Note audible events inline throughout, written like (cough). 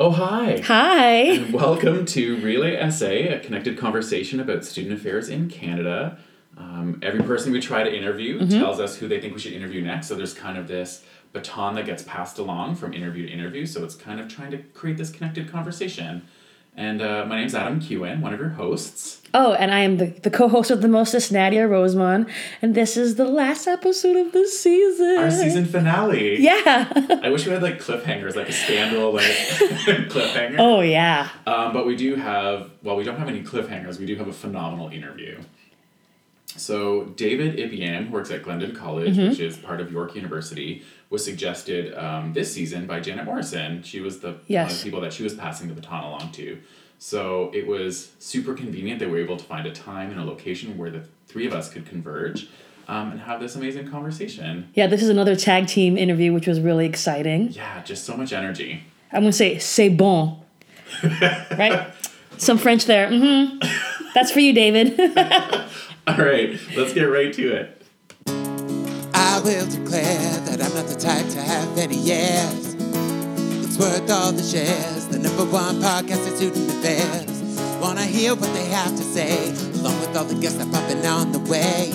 Oh, hi. Hi. And welcome to Relay Essay, a connected conversation about student affairs in Canada. Um, every person we try to interview Mm-hmm. tells us who they think we should interview next. So there's kind of this baton that gets passed along from interview to interview. So it's kind of trying to create this connected conversation. And uh, my name's Adam Kewen, one of your hosts. Oh, and I am the, the co-host of the Mostest Nadia Rosemond, and this is the last episode of the season. Our season finale. Yeah. (laughs) I wish we had like cliffhangers, like a scandal, like (laughs) cliffhanger. oh yeah. Um, but we do have, well, we don't have any cliffhangers. We do have a phenomenal interview. So, David Ibiam, who works at Glendon College, Mm-hmm. which is part of York University, was suggested um, this season by Janet Morrison. She was the one of Yes. people that she was passing the baton along to. So, it was super convenient that we were able to find a time and a location where the three of us could converge um, and have this amazing conversation. Yeah, this is another tag team interview, which was really exciting. Yeah, just so much energy. I'm gonna say c'est bon. (laughs) right? Some French there. Mm-hmm. That's for you, David. (laughs) (laughs) All right, let's get right to it. I will declare that I'm not the type to have any yes. It's worth all the shares. The number one podcast in student affairs. Wanna hear what they have to say, along with all the guests that popping on the way.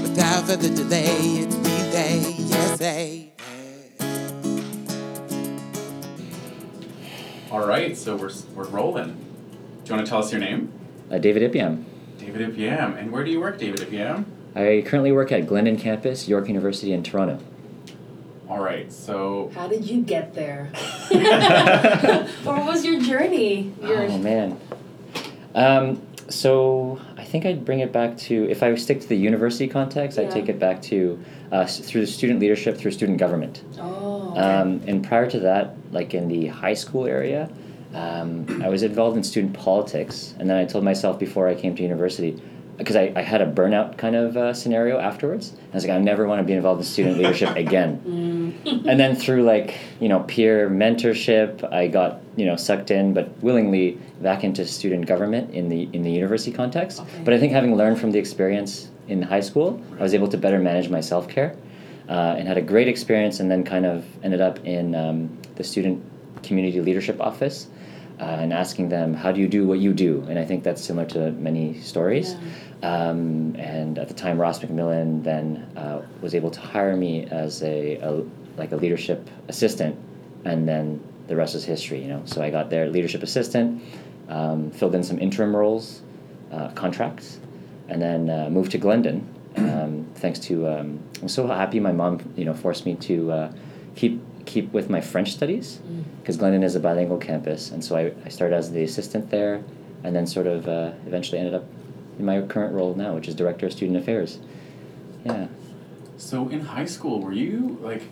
Without further delay, it's relay, yes, hey. All right, so we're, we're rolling. Do you want to tell us your name? Uh, David Ibiam. David Ibiam. And where do you work, David Ibiam? I currently work at Glendon campus, York University in Toronto. All right, so How did you get there? (laughs) (laughs) or what was your journey? Your Oh man. Um, so I think I'd bring it back to if I stick to the university context, I'd take it back to uh, s- through student leadership through student government. oh, Um, and prior to that, like in the high school area, um, I was involved in student politics. And then I told myself before I came to university, because I, I had a burnout kind of uh, scenario afterwards. I was like, I never want to be involved in student leadership again. (laughs) and then through like, you know, peer mentorship, I got, you know, sucked in, but willingly back into student government in the in the university context. Okay. But I think having learned from the experience in high school, I was able to better manage my self care uh, and had a great experience and then kind of ended up in um, the student community leadership office uh, and asking them how do you do what you do? And i think that's similar to many stories. Um, and at the time ross mcmillan then uh, was able to hire me as a, a like a leadership assistant and then the rest is history you know? So i got there leadership assistant um, filled in some interim roles uh, contracts and then uh, moved to Glendon. Um, thanks to um, I'm so happy my mom you know forced me to uh, keep keep with my French studies because Glendon is a bilingual campus, and so I, I started as the assistant there, and then sort of uh, eventually ended up in my current role now, which is director of student affairs. Yeah. so in high school, were you like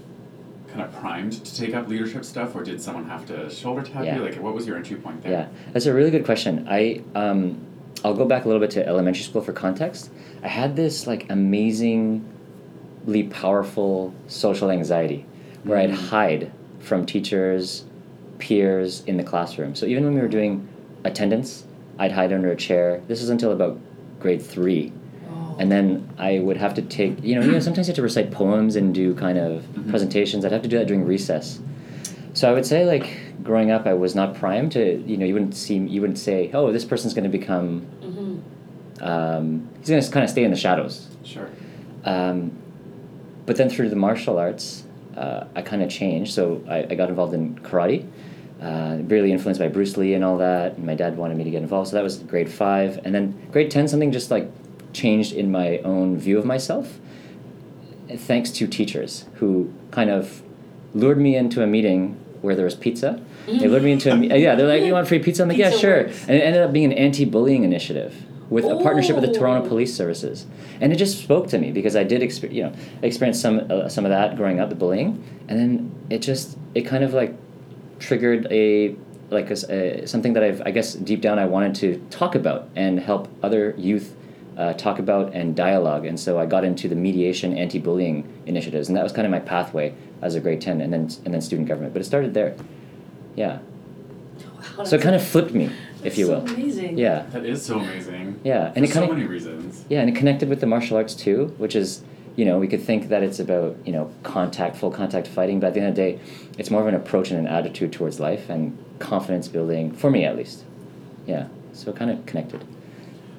kind of primed to take up leadership stuff, or did someone have to shoulder tap Yeah. you? Like, what was your entry point there? Yeah, that's a really good question. I um, I'll go back a little bit to elementary school for context. I had this like amazingly powerful social anxiety where I'd hide from teachers, peers in the classroom. So even when we were doing attendance, I'd hide under a chair. This is until about grade three. And then I would have to take, you know, you know, sometimes you have to recite poems and do kind of presentations. I'd have to do that during recess. So I would say, like, growing up, I was not primed to, you know, you wouldn't see, you wouldn't say, oh, this person's going to become, um, he's going to kind of stay in the shadows. Sure. Um, but then through the martial arts, uh, I kind of changed. So I, I got involved in karate, uh, really influenced by Bruce Lee and all that. And my dad wanted me to get involved. So that was grade five. And then grade 10, something just like changed in my own view of myself, thanks to teachers who kind of lured me into a meeting where there was pizza. They lured me into a (laughs) yeah. They're like, "You want free pizza?" I'm like, "Yeah, sure." works. And it ended up being an anti-bullying initiative with a partnership with the Toronto. Police Services, and it just spoke to me because I did exper- you know experience some uh, some of that growing up, the bullying, and then it just it kind of like triggered a like a, a- something that I've I guess deep down I wanted to talk about and help other youth uh, talk about and dialogue, and so I got into the mediation anti-bullying initiatives, and that was kind of my pathway as a grade ten, and then and then student government. But it started there, yeah. Wow, So it kind of flipped me, if you so will. Amazing. Yeah, That is so amazing. yeah, For and it so kind of many reasons. yeah, and it connected with the martial arts too, which is you know, we could think that it's about, you know, contact, full contact fighting, but at the end of the day, it's more of an approach and an attitude towards life and confidence building, for me at least. Yeah. So kind of connected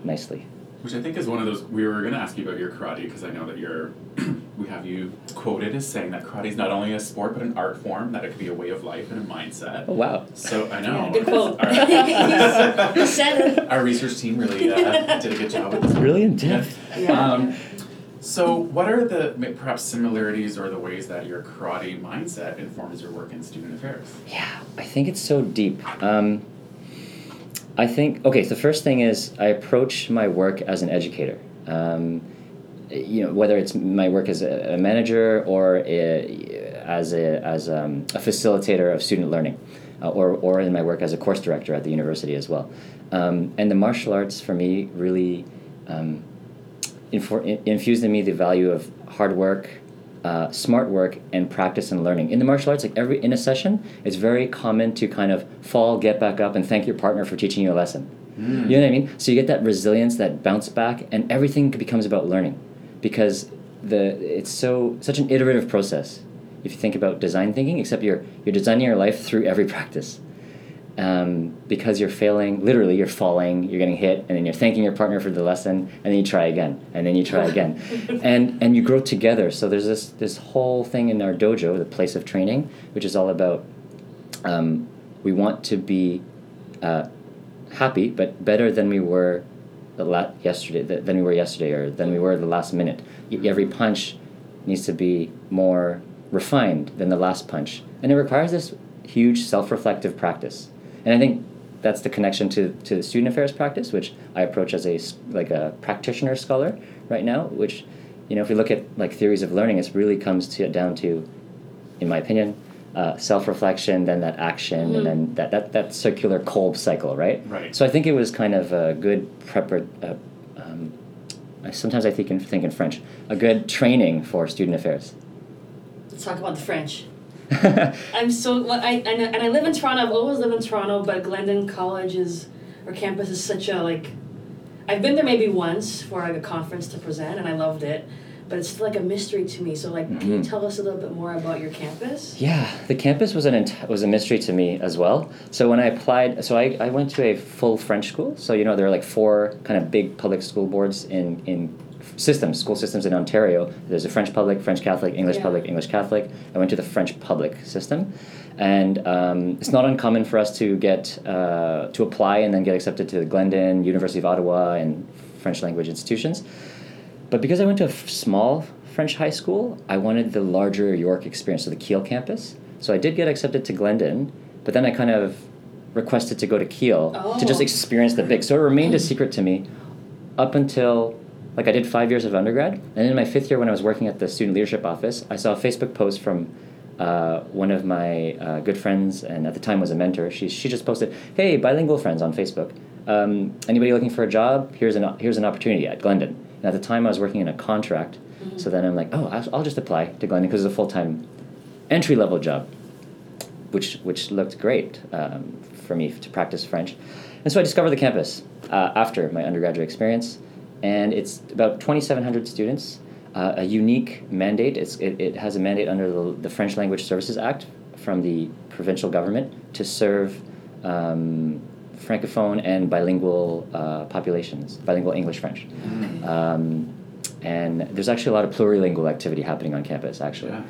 nicely. Which I think is one of those. We were going to ask you about your karate because I know that you're. (clears throat) we have you quoted as saying that karate is not only a sport but an art form, that it could be a way of life and a mindset. Oh, wow. So I know. Yeah, good quote. Our, (laughs) You our research team really uh, (laughs) did a good job with this. Really in depth. Yeah. Um, so, what are the perhaps similarities or the ways that your karate mindset informs your work in student affairs? Yeah, I think it's so deep. Um, I think okay. So the first thing is I approach my work as an educator. Um, you know, whether it's my work as a, manager or a, as a as um, a facilitator of student learning, uh, or or in my work as a course director at the university as well. Um, and the martial arts for me really um, infor- in- infused in me the value of hard work, uh, smart work, and practice and learning. In the martial arts, like every in a session, it's very common to kind of fall, get back up, and thank your partner for teaching you a lesson. You know what I mean? So you get that resilience, that bounce back, and everything becomes about learning, because the it's so such an iterative process. If you think about design thinking, except you're you're designing your life through every practice um, because you're failing literally you're falling you're getting hit and then you're thanking your partner for the lesson and then you try again and then you try again (laughs) and and you grow together so there's this this whole thing in our dojo the place of training which is all about um, we want to be uh, happy but better than we were the la- yesterday th- than we were yesterday or than we were the last minute. Y- every punch needs to be more refined than the last punch. And it requires this huge self-reflective practice. And i think that's the connection to, to the student affairs practice which i approach as a like a practitioner scholar right now which you know if we look at like theories of learning it really comes to down to in my opinion uh, self-reflection then that action and then that, that, that circular Kolb cycle right Right. so i think it was kind of a good prepar- uh, um, sometimes i think in, think in french a good training for student affairs Let's talk about the French. (laughs) I'm so well, I and, I- and I live in Toronto. I've always lived in Toronto, but Glendon College is or campus is such a like. I've been there maybe once for like a conference to present, and I loved it, but it's like a mystery to me. So like, can you Mhm. tell us a little bit more about your campus? Yeah, the campus was an ent- was a mystery to me as well. So when I applied, so I, I went to a full French school. So you know there are like four kind of big public school boards in in systems, school systems in Ontario. There's a French public, French Catholic, English Yeah. public, English Catholic. I went to the French public system, and um, it's not uncommon for us to get uh, to apply and then get accepted to the Glendon, University of Ottawa, and French language institutions. But because I went to a small French high school, I wanted the larger York experience, so the Keele campus. So I did get accepted to Glendon, but then I kind of requested to go to Keele to just Oh. experience the big. So it remained a secret to me up until like I did five years of undergrad, and in my fifth year when I was working at the student leadership office, I saw a Facebook post from uh, one of my uh, good friends, and at the time was a mentor. She she just posted, "Hey, bilingual friends on Facebook. Um, anybody looking for a job? Here's an here's an opportunity at Glendon." And at the time, I was working in a contract, so then I'm like, "Oh, I'll, I'll just apply to Glendon because it's a full time entry level job." which which looked great um, for me to practice French. And so I discovered the campus uh, after my undergraduate experience, and it's about 2,700 students. Uh, a unique mandate. It's, it, it has a mandate under the, the French Language Services Act from the provincial government to serve um, francophone and bilingual uh, populations, bilingual English French. Um, and there's actually a lot of plurilingual activity happening on campus, actually Yeah.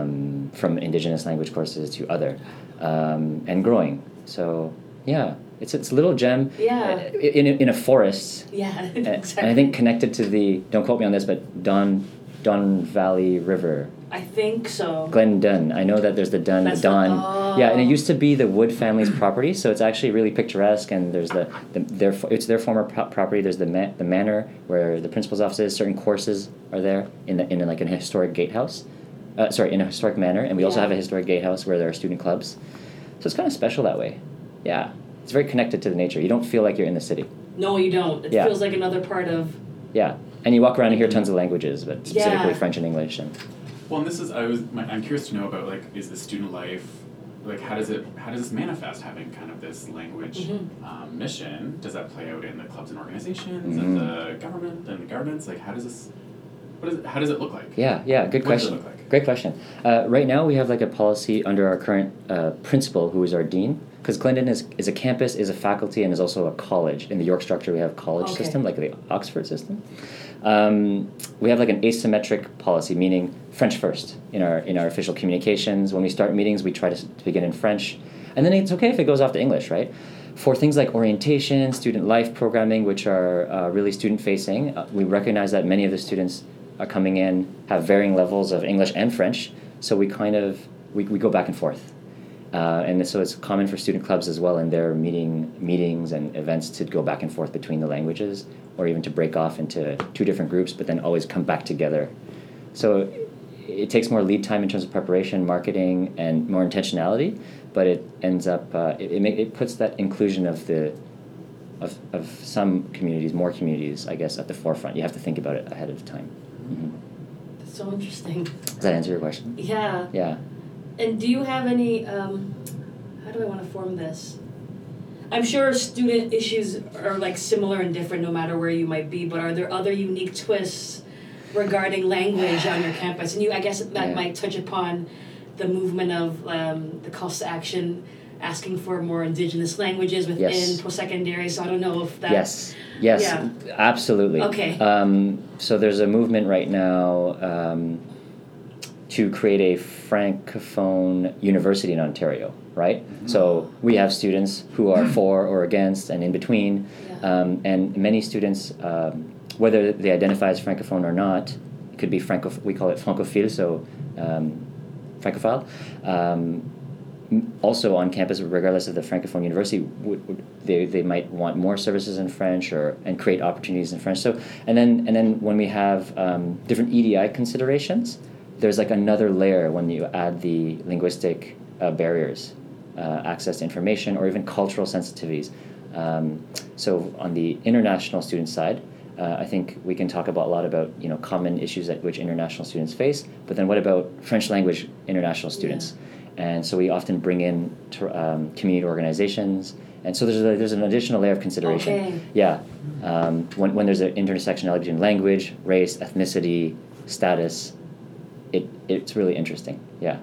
um, from indigenous language courses to other, um, and growing. So yeah, it's it's a little gem. Yeah. uh, In, in, in a forest, Yeah, (laughs) exactly. and I think connected to the don't quote me on this, but Don Don Valley River, I think so. Glen Dun. I know that there's the Dun, That's the Don. Yeah, and it oh. used to be the Wood family's property, so it's actually really picturesque. And there's the, the their it's their former pro- property. There's the ma- the manor where the principal's office is. Certain courses are there in the, in like an historic gatehouse. Uh, sorry, in a historic manor, and we also have a historic gatehouse where there are student clubs. So it's kind of special that way. Yeah, it's very connected to the nature. You don't feel like you're in the city. No, you don't. It Yeah. feels like another part of. Yeah, and you walk around and hear tons of languages, but specifically Yeah. French and English. And Well, and this is I was my, I'm curious to know about like is the student life like how does it how does this manifest having kind of this language Mhm. um, mission? Does that play out in the clubs and organizations Mhm. and the government and the governments? Like how does this What is it, how does it look like? Yeah, yeah, good What does it question. look like? Great question. Uh, right now, we have like a policy under our current uh, principal, who is our dean, because Glendon is, is a campus, is a faculty, and is also a college. In the York structure, we have college Okay. system, like the Oxford system. Um, we have like an asymmetric policy, meaning French first in our in our official communications. When we start meetings, we try to, to begin in French, and then it's okay if it goes off to English, right? For things like orientation, student life programming, which are uh, really student facing, uh, we recognize that many of the students are coming in have varying levels of English and French, so we kind of we, we go back and forth. Uh, and so it's common for student clubs as well in their meeting meetings and events to go back and forth between the languages, or even to break off into two different groups, but then always come back together. So it takes more lead time in terms of preparation, marketing, and more intentionality, but it ends up uh, it it, make, it puts that inclusion of the of, of some communities, more communities, I guess, at the forefront. You have to think about it ahead of time. hmm That's so interesting. Does that answer your question? Yeah. Yeah. And do you have any, um, how do I want to form this? I'm sure student issues are like similar and different no matter where you might be, but are there other unique twists regarding language on your campus? And you, I guess that Yeah. might touch upon the movement of um, the calls to action asking for more indigenous languages within Yes. post-secondary. So I don't know if that. Yes. Yes. Yeah. Absolutely. Okay. Um, so there's a movement right now um, to create a francophone university in Ontario. Right. So we have students who are for or against and in between, Yeah. um, and many students, um, whether they identify as francophone or not, it could be franco. We call it francophile. So. Um, francophile. Um, also on campus, regardless of the francophone university, would, would they, they might want more services in French or and create opportunities in French. So and then and then when we have um, different EDI considerations, there's like another layer when you add the linguistic uh, barriers, uh, access to information, or even cultural sensitivities. Um, so on the international student side. Uh, I think we can talk about a lot about you know common issues that which international students face, but then what about French language international students? and so we often bring in um, community organizations and so there's a, there's an additional layer of consideration Okay. yeah um, when, when there's an intersectionality between language race ethnicity status it, it's really interesting yeah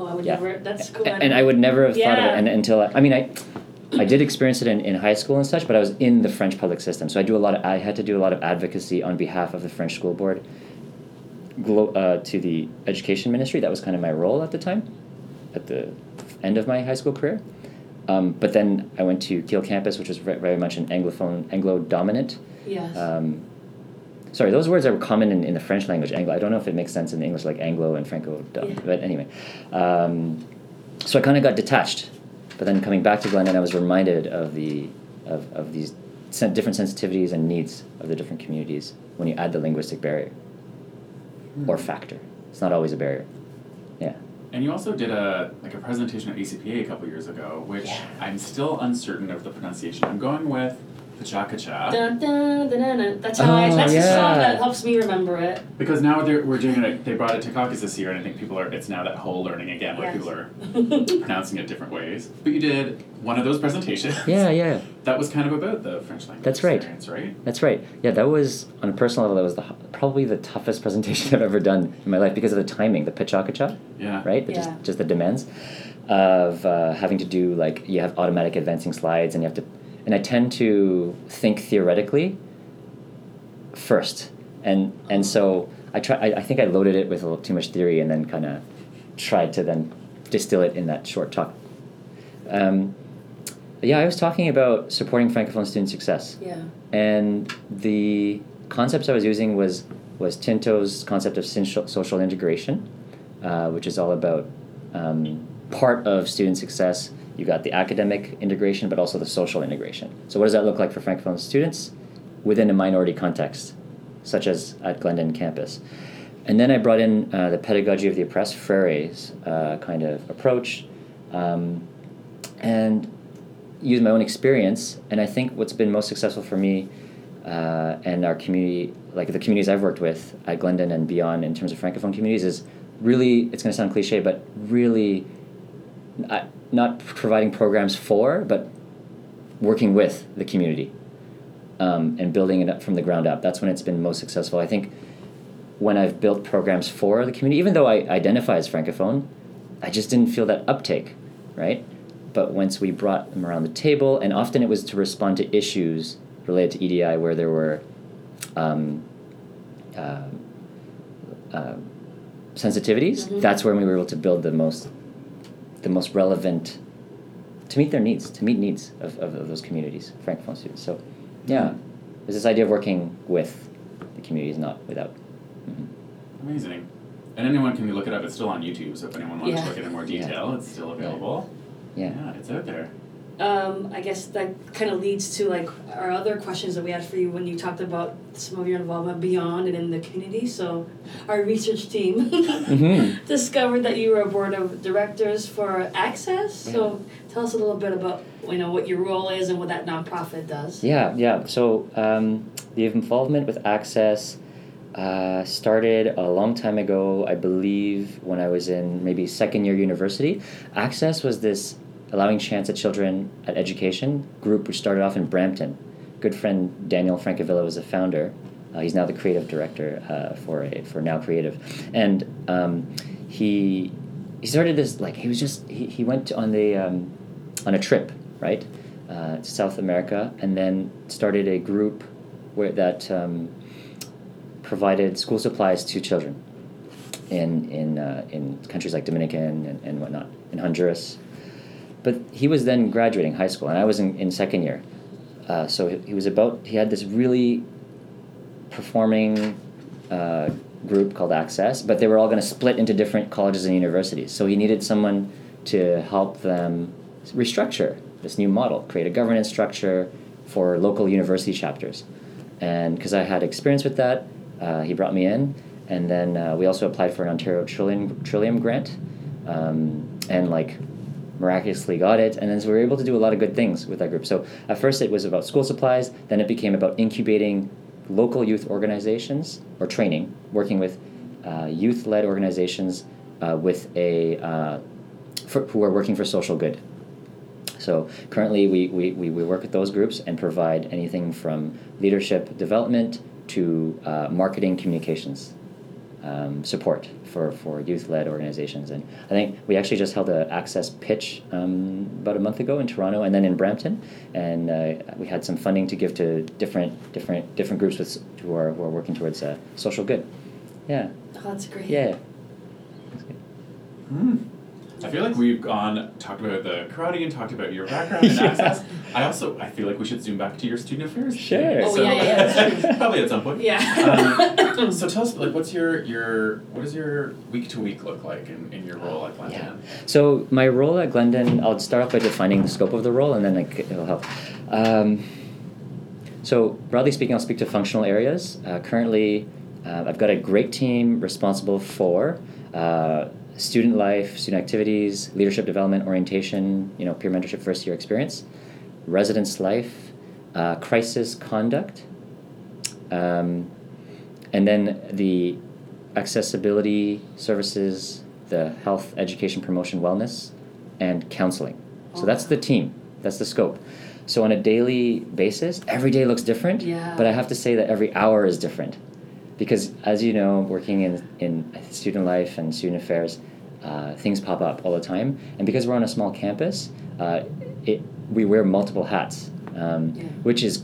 Oh, I would Yeah. never. That's cool. And I would never have thought of it and, until I, I mean I I did experience it in, in high school and such, but I was in the French public system, so I do a lot of I had to do a lot of advocacy on behalf of the French school board, glo- uh, to the education ministry. That was kind of my role at the time, at the end of my high school career. Um, but then I went to Keele campus, which was very, very much an anglophone, Anglo dominant. Yes. Um, sorry, those words are common in, in the French language. Anglo. I don't know if it makes sense in English, like Anglo and Franco. Yeah. But anyway, um, so I kind of got detached. But then coming back to Glendon, I was reminded of the of, of these sen- different sensitivities and needs of the different communities when you add the linguistic barrier or factor. It's not always a barrier. Yeah. And you also did a like a presentation at ACPA a couple years ago, which Yeah. I'm still uncertain of the pronunciation. I'm going with Pachakacha Dun, dun, dun, dun, dun. That's how I. Oh, That's the song yeah. that helps me remember it. because now they're, we're doing it. They brought it to caucus this year, and I think people are. It's now that whole learning again, where Yes. people are (laughs) pronouncing it different ways. But you did one of those presentations. Yeah, yeah. That was kind of about the French language. That's right. Experience, right? That's right. Yeah, that was on a personal level. That was the, hu- probably the toughest (laughs) presentation I've ever done in my life because of the timing, the pachakacha, Yeah. right? The Yeah. Just just the demands of uh, having to do like you have automatic advancing slides and you have to, and I tend to think theoretically first, and and so I try. I, I think I loaded it with a little too much theory and then kind of tried to then distill it in that short talk. Um, yeah, I was talking about supporting francophone student success Yeah. and the concepts I was using was was Tinto's concept of social integration, uh, which is all about um, part of student success. You got the academic integration, but also the social integration. So, what does that look like for francophone students within a minority context, such as at Glendon campus? And then I brought in uh, the pedagogy of the oppressed, Freire's uh, kind of approach, um, and use my own experience. And I think what's been most successful for me uh, and our community, like the communities I've worked with at Glendon and beyond in terms of francophone communities, is really it's going to sound cliche, but really not, providing programs for, but working with the community um, and building it up from the ground up. That's when it's been most successful. I think when I've built programs for the community, even though I identify as francophone, I just didn't feel that uptake, right? But once we brought them around the table, and often it was to respond to issues related to EDI where there were um, uh, uh, sensitivities. Mhm. That's when we were able to build the most, the most relevant, to meet their needs, to meet needs of, of, of those communities, francophone students. So, yeah, there's this idea of working with the communities, not without. Mhm. Amazing. And anyone can look it up. It's still on YouTube, so if anyone wants Yeah. to look at it in more Yeah. detail, it's still available. Yeah. Yeah, it's out there. Um, I guess that kind of leads to like our other questions that we had for you when you talked about some of your involvement beyond and in the community. So, our research team (laughs) Mhm. discovered that you were a board of directors for Access. So, tell us a little bit about you know what your role is and what that nonprofit does. Yeah, yeah. So um, the involvement with Access uh, started a long time ago, I believe, when I was in maybe second year university. Access was this allowing chance at children at education group which started off in Brampton. Good friend Daniel Francavilla was a founder. Uh, he's now the creative director uh, for a, for Now Creative, and um, he he started this like he was just he, he went on the um, on a trip right uh, to South America and then started a group where that um, provided school supplies to children in in uh, in countries like Dominican and, and whatnot in Honduras. But he was then graduating high school, and I was in, in second year. Uh, so he, he was about he had this really performing uh, group called Access, but they were all going to split into different colleges and universities. So he needed someone to help them restructure this new model, create a governance structure for local university chapters. And because I had experience with that, uh, he brought me in. And then uh, we also applied for an Ontario Trillium, Trillium grant um, and like miraculously got it. And then so we were able to do a lot of good things with that group. So at first it was about school supplies, then it became about incubating local youth organizations or training, working with uh, youth led organizations uh, with a, uh, for, who are working for social good. So currently, we, we, we, we work with those groups and provide anything from leadership development to uh, marketing communications um, support for, for youth led organizations. And I think we actually just held an access pitch um, about a month ago in Toronto and then in Brampton. And uh, we had some funding to give to different, different, different groups with, who, are, who are working towards uh, social good. Yeah, Oh, that's great. yeah. Hmm. I feel like we've gone talked about the karate and talked about your background and (laughs) access. I also I feel like we should zoom back to your student affairs. Sure. Oh, yeah, yeah, yeah, that's true. (laughs) probably at some point. Yeah. Um, so tell us like what's your your what does your week to week look like in, in your role at Glendon? Yeah. So my role at Glendon, I'll start off by defining the scope of the role, and then like, it'll help. Um, so broadly speaking, I'll speak to functional areas. Uh, currently, uh, I've got a great team responsible for uh, student life, student activities, leadership development, orientation, you know, peer mentorship, first year experience, residence life, uh, crisis conduct, um, and then the accessibility services, the health, education, promotion, wellness, and counseling. So that's the team. That's the scope. So on a daily basis, every day looks different. Yeah. But I have to say that every hour is different, because as you know, working in in student life and student affairs, uh, things pop up all the time. And because we're on a small campus, uh, it we wear multiple hats, um, Yeah. which is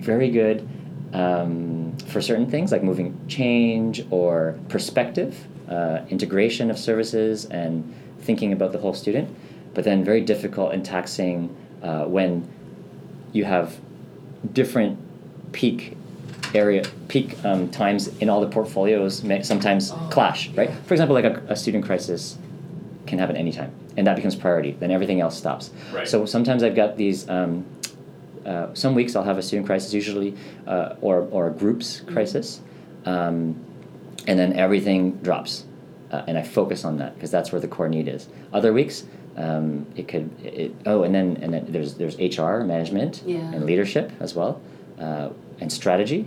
very good um, for certain things like moving change or perspective, uh, integration of services, and thinking about the whole student. But then very difficult and taxing uh, when you have different peak area peak um, times in all the portfolios may sometimes Oh, clash right yeah. for example like a, a student crisis can happen anytime and that becomes priority then everything else stops Right. so sometimes i've got these um, uh, some weeks i'll have a student crisis usually uh, or, or a groups crisis um, and then everything drops uh, and i focus on that because that's where the core need is other weeks um, it could it, oh and then and then there's there's hr management Yeah. and leadership as well uh, and strategy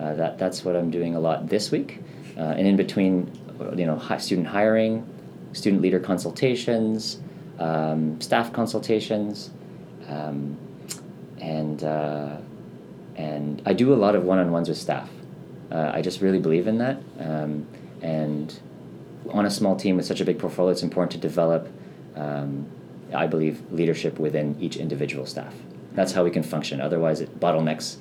uh, that that's what i'm doing a lot this week uh, and in between you know student hiring student leader consultations um, staff consultations um, and uh, and I do a lot of one-on-ones with staff Uh, I just really believe in that. Um, and on a small team with such a big portfolio, it's important to develop, um, I believe, leadership within each individual staff. That's how we can function. Otherwise, it bottlenecks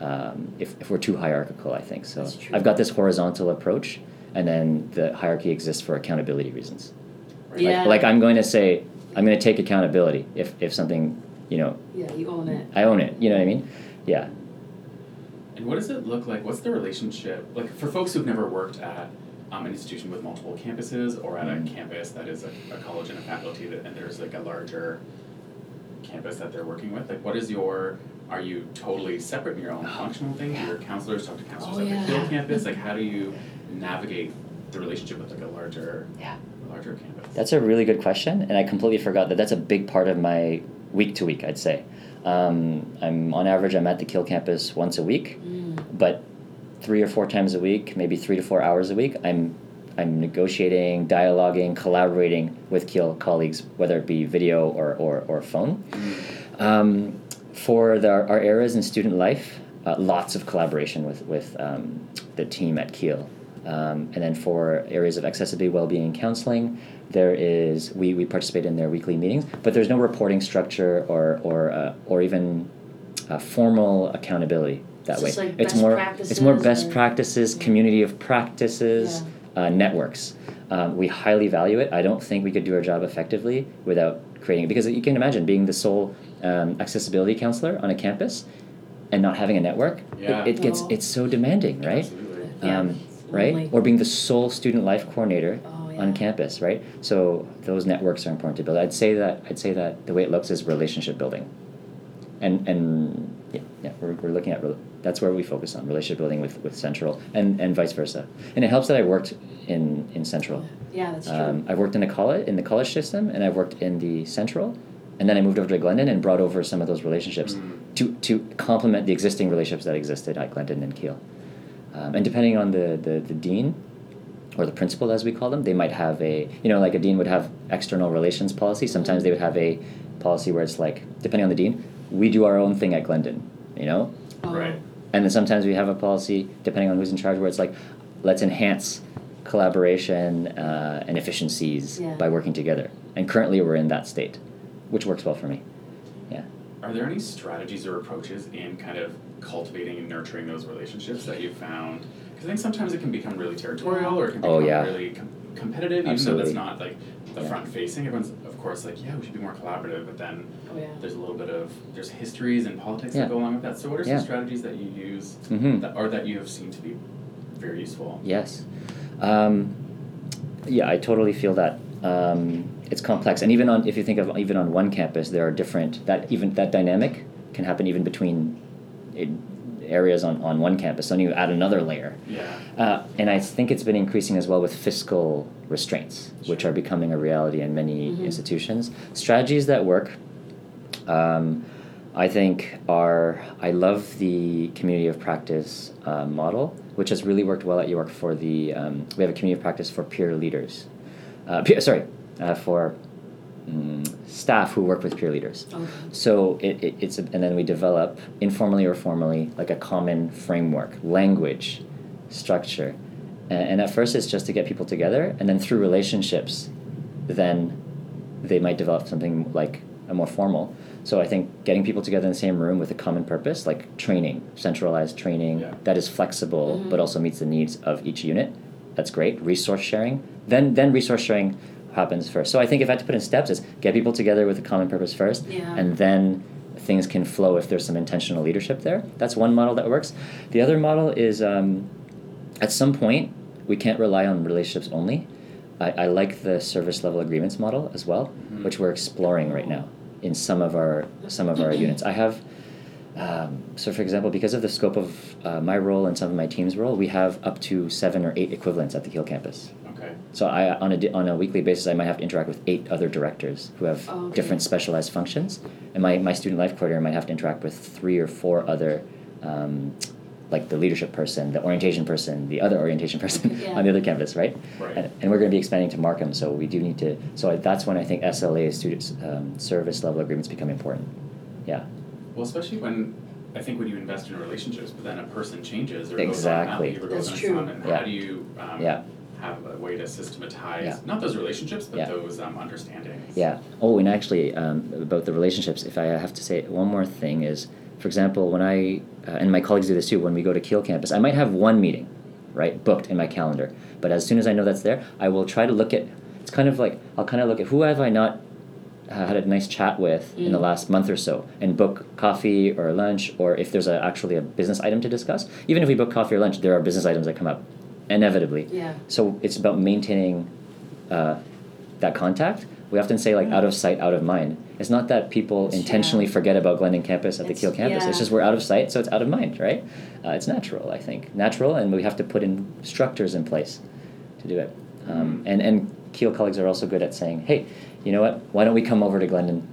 um, if, if we're too hierarchical, I think. So I've got this horizontal approach, and then the hierarchy exists for accountability reasons. Right? Yeah. Like, like I'm going to say, I'm going to take accountability if, if something, you know, Yeah, you own it. I own it. You know what I mean? Yeah. And what does it look like? What's the relationship like for folks who've never worked at um, an institution with multiple campuses or at Mm. a campus that is a, a college and a faculty that, and there's like a larger campus that they're working with? Like, what is your are you totally separate in your own functional thing? Do your counselors talk to counselors Oh, at yeah. the Hill campus? Like, how do you navigate the relationship with like a larger Yeah. a larger campus? That's a really good question, and I completely forgot that that's a big part of my week to week. I'd say, um, I'm on average I'm at the Keele campus once a week, Mm. but three or four times a week, maybe three to four hours a week, I'm I'm negotiating, dialoguing, collaborating with Keele colleagues, whether it be video or or, or phone. Um, for the, our areas in student life, uh, lots of collaboration with, with um, the team at Keele. Um, and then for areas of accessibility, well-being, and counseling, there is we, we participate in their weekly meetings, but there's no reporting structure or or uh, or even uh, formal accountability that It's way. just like it's best more it's more best practices, community of practices, uh, networks. Um, we highly value it. I don't think we could do our job effectively without creating it because you can imagine being the sole um, accessibility counselor on a campus and not having a network. it- Yeah. It, gets it's so demanding, right? Absolutely. Yeah. Um, right? lonely. Or being the sole student life coordinator Oh, yeah. on campus, right? So those networks are important to build. I'd say that I'd say that the way it looks is relationship building, and and yeah, yeah, we're, we're looking at rel- that's where we focus on relationship building with, with Central and, and vice versa. And it helps that I worked in in Central. Yeah, that's true. Um, I've worked in the college in the college system, and I've worked in the Central, and then I moved over to Glendon and brought over some of those relationships Mm. to to complement the existing relationships that existed at Glendon and Keele. Um, and depending on the, the, the dean or the principal, as we call them, they might have a you know like a dean would have external relations policy. Sometimes they would have a policy where it's like depending on the dean, we do our own thing at Glendon, you know, Oh, Right. and then sometimes we have a policy, depending on who's in charge, where it's like, let's enhance collaboration uh, and efficiencies Yeah. by working together. And currently we're in that state, which works well for me. Yeah. Are there any strategies or approaches in kind of cultivating and nurturing those relationships that you found? Because I think sometimes it can become really territorial or it can Oh, become yeah. really com- competitive, even Absolutely. though that's not like the Yeah. front facing. Everyone's, of course, like, yeah, we should be more collaborative, but then Oh, yeah. there's a little bit of, there's histories and politics Yeah. that go along with that. So, what are some Yeah. strategies that you use Mm-hmm. that, or that you have seen to be very useful? Yes. Um, yeah, I totally feel that. Um, it's complex, and even on if you think of even on one campus, there are different that even that dynamic can happen even between it, areas on, on one campus. So then you add another layer. Yeah. Uh, and I think it's been increasing as well with fiscal restraints, which are becoming a reality in many Mhm. institutions. Strategies that work, um, I think, are I love the community of practice uh, model, which has really worked well at York for the, um, we have a community of practice for peer leaders. Uh, peer, sorry, uh, for mm, staff who work with peer leaders. Okay. So it, it, it's a, and then we develop informally or formally like a common framework, language, structure, and, and at first it's just to get people together, and then through relationships, then they might develop something like a more formal. So I think getting people together in the same room with a common purpose, like training, centralized training Yeah. that is flexible Mhm. but also meets the needs of each unit. That's great. Resource sharing. Then then resource sharing happens first. So I think if I had to put in steps is get people together with a common purpose first Yeah. and then things can flow if there's some intentional leadership there. That's one model that works. The other model is um, at some point we can't rely on relationships only. I, I like the service level agreements model as well, Mhm. which we're exploring right now in some of our some of our (clears throat) units. I have um, so for example, because of the scope of uh, my role and some of my team's role, we have up to seven or eight equivalents at the Keele campus. Okay. So I on a di- on a weekly basis, I might have to interact with eight other directors who have Oh, okay. different specialized functions, and my, my student life coordinator might have to interact with three or four other, um, like the leadership person, the orientation person, the other orientation (laughs) person Yeah. on the other campus, right? Right. And, and we're going to be expanding to Markham, so we do need to. So I, that's when I think SLA students um, service level agreements become important. Yeah. Well, especially when I think when you invest in relationships, but then a person changes or goes on Exactly. mat leave or goes That's true. some, and Yeah. how do you um, Yeah. have a way to systematize Yeah. not those relationships, but Yeah. those um, understandings? Yeah. Oh, and actually, um, about the relationships, if I have to say one more thing is, for example, when I uh, and my colleagues do this too. When we go to Keele campus, I might have one meeting, right, booked in my calendar. But as soon as I know that's there, I will try to look at. It's kind of like I'll kind of look at who have I not uh, had a nice chat with in the Mm. last month or so, and book coffee or lunch, or if there's a, actually a business item to discuss. Even if we book coffee or lunch, there are business items that come up, inevitably. Yeah. So it's about maintaining uh, that contact. We often say like out of sight, out of mind. It's not that people That's intentionally true. forget about Glendon campus at the It's- Keele campus. It's just we're out of sight, so it's out of mind, right? Uh, it's natural, I think, natural, and we have to put in structures in place to do it. Um, and and Keele colleagues are also good at saying, hey, you know what? Why don't we come over to Glendon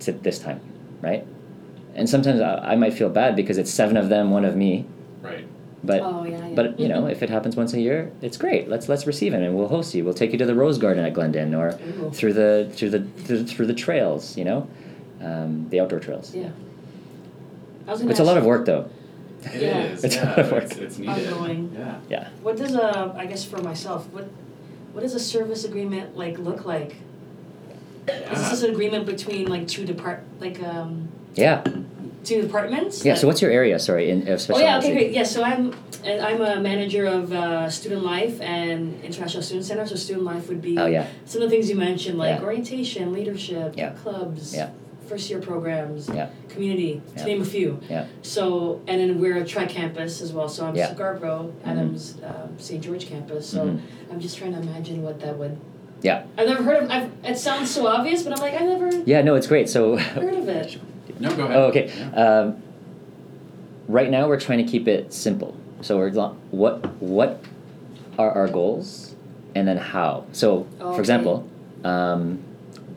to this time, right? And sometimes I, I might feel bad because it's seven of them, one of me, Right. But Oh, yeah, yeah. but you know, if it happens once a year, it's great. Let's let's receive it, and we'll host you. We'll take you to the Rose Garden at Glendon, or Ooh. through the through the through, through the trails. You know, um, the outdoor trails. Yeah. I was gonna It's a lot of work, though. It Yeah. is, It's a lot of work. It's, it's needed. Ongoing. Yeah. Yeah. What does a, I guess for myself, what, what does a service agreement like look like? Is this an agreement between like two depart, like um, Yeah. Two departments? Yeah. that- So what's your area? Sorry, in of Oh yeah, okay, great. Yeah, so I'm I'm a manager of uh, student life and international student center. So student life would be Oh yeah. some of the things you mentioned, like Yeah. orientation, leadership, Yeah. clubs, Yeah. first year programs, Yeah. community, to name a few. Yeah. So and then we're a tri campus as well. So I'm Yeah. Scarborough, Adams, um, St. George campus. So Mhm. I'm just trying to imagine what that would. Yeah. I've never heard of. I've, it sounds so obvious, but I'm like I never Yeah. No, it's great. So. (laughs) heard of it. No, go ahead. Oh, okay. Yeah. Um, right now, we're trying to keep it simple. So we're what what are our goals, and then how. So, Okay. for example, um, what